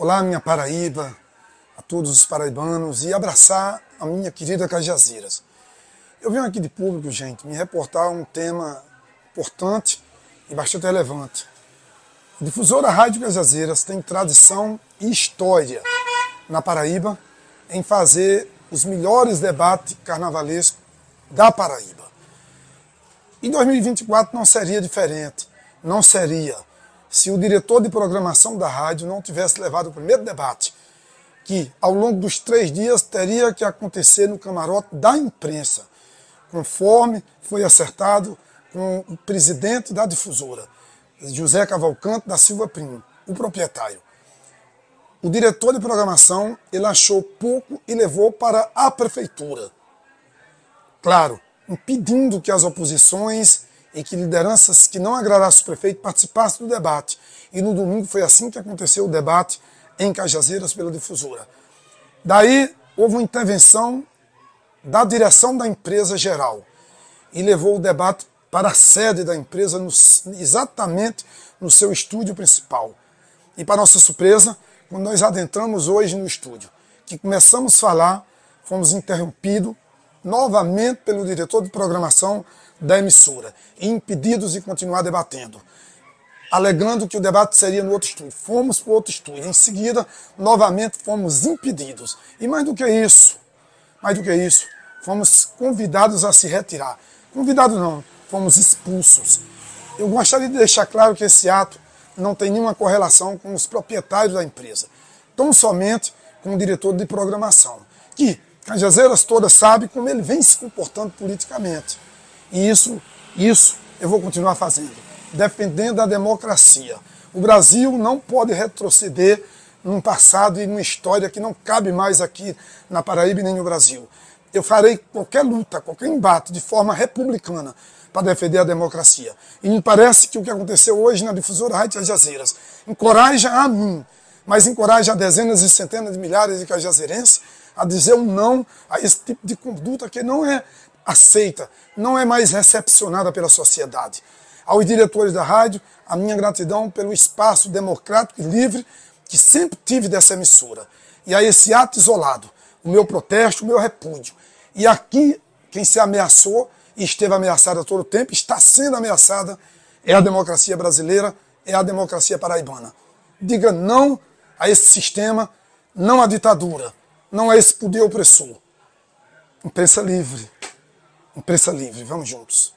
Olá, minha Paraíba, a todos os paraibanos e abraçar a minha querida Cajazeiras. Eu venho aqui de público, gente, me reportar um tema importante e bastante relevante. A difusora Rádio Cajazeiras tem tradição e história na Paraíba em fazer os melhores debates carnavalescos da Paraíba. Em 2024 não seria diferente, não seria se o diretor de programação da rádio não tivesse levado o primeiro debate, que ao longo dos três dias teria que acontecer no camarote da imprensa, conforme foi acertado com o presidente da difusora, José Cavalcante da Silva Primo, o proprietário. O diretor de programação ele achou pouco e levou para a prefeitura. Claro, impedindo que as oposições e que lideranças que não agradassem o prefeito participassem do debate. E no domingo foi assim que aconteceu o debate em Cajazeiras pela difusora. Daí houve uma intervenção da direção da empresa geral e levou o debate para a sede da empresa, no, exatamente no seu estúdio principal. E para nossa surpresa, quando nós adentramos hoje no estúdio, que começamos a falar, fomos interrompidos novamente pelo diretor de programação da emissora, impedidos de continuar debatendo, alegando que o debate seria no outro estúdio. Fomos para o outro estúdio. Em seguida, novamente fomos impedidos. E mais do que isso, mais do que isso, fomos convidados a se retirar. Convidados não, fomos expulsos. Eu gostaria de deixar claro que esse ato não tem nenhuma correlação com os proprietários da empresa, tão somente com o diretor de programação, que Cajazeiras todas sabe como ele vem se comportando politicamente. E isso, isso eu vou continuar fazendo, defendendo a democracia. O Brasil não pode retroceder num passado e numa história que não cabe mais aqui na Paraíba nem no Brasil. Eu farei qualquer luta, qualquer embate de forma republicana para defender a democracia. E me parece que o que aconteceu hoje na difusora Rádio Cajazeiras encoraja a mim, mas encoraja a dezenas e centenas de milhares de cajazeirenses a dizer um não a esse tipo de conduta que não é aceita, não é mais recepcionada pela sociedade. Aos diretores da rádio, a minha gratidão pelo espaço democrático e livre que sempre tive dessa emissora. E a esse ato isolado, o meu protesto, o meu repúdio. E aqui, quem se ameaçou e esteve ameaçada todo o tempo, está sendo ameaçada, é a democracia brasileira, é a democracia paraibana. Diga não a esse sistema, não à ditadura, não a esse poder opressor. Imprensa livre. Imprensa livre, vamos juntos.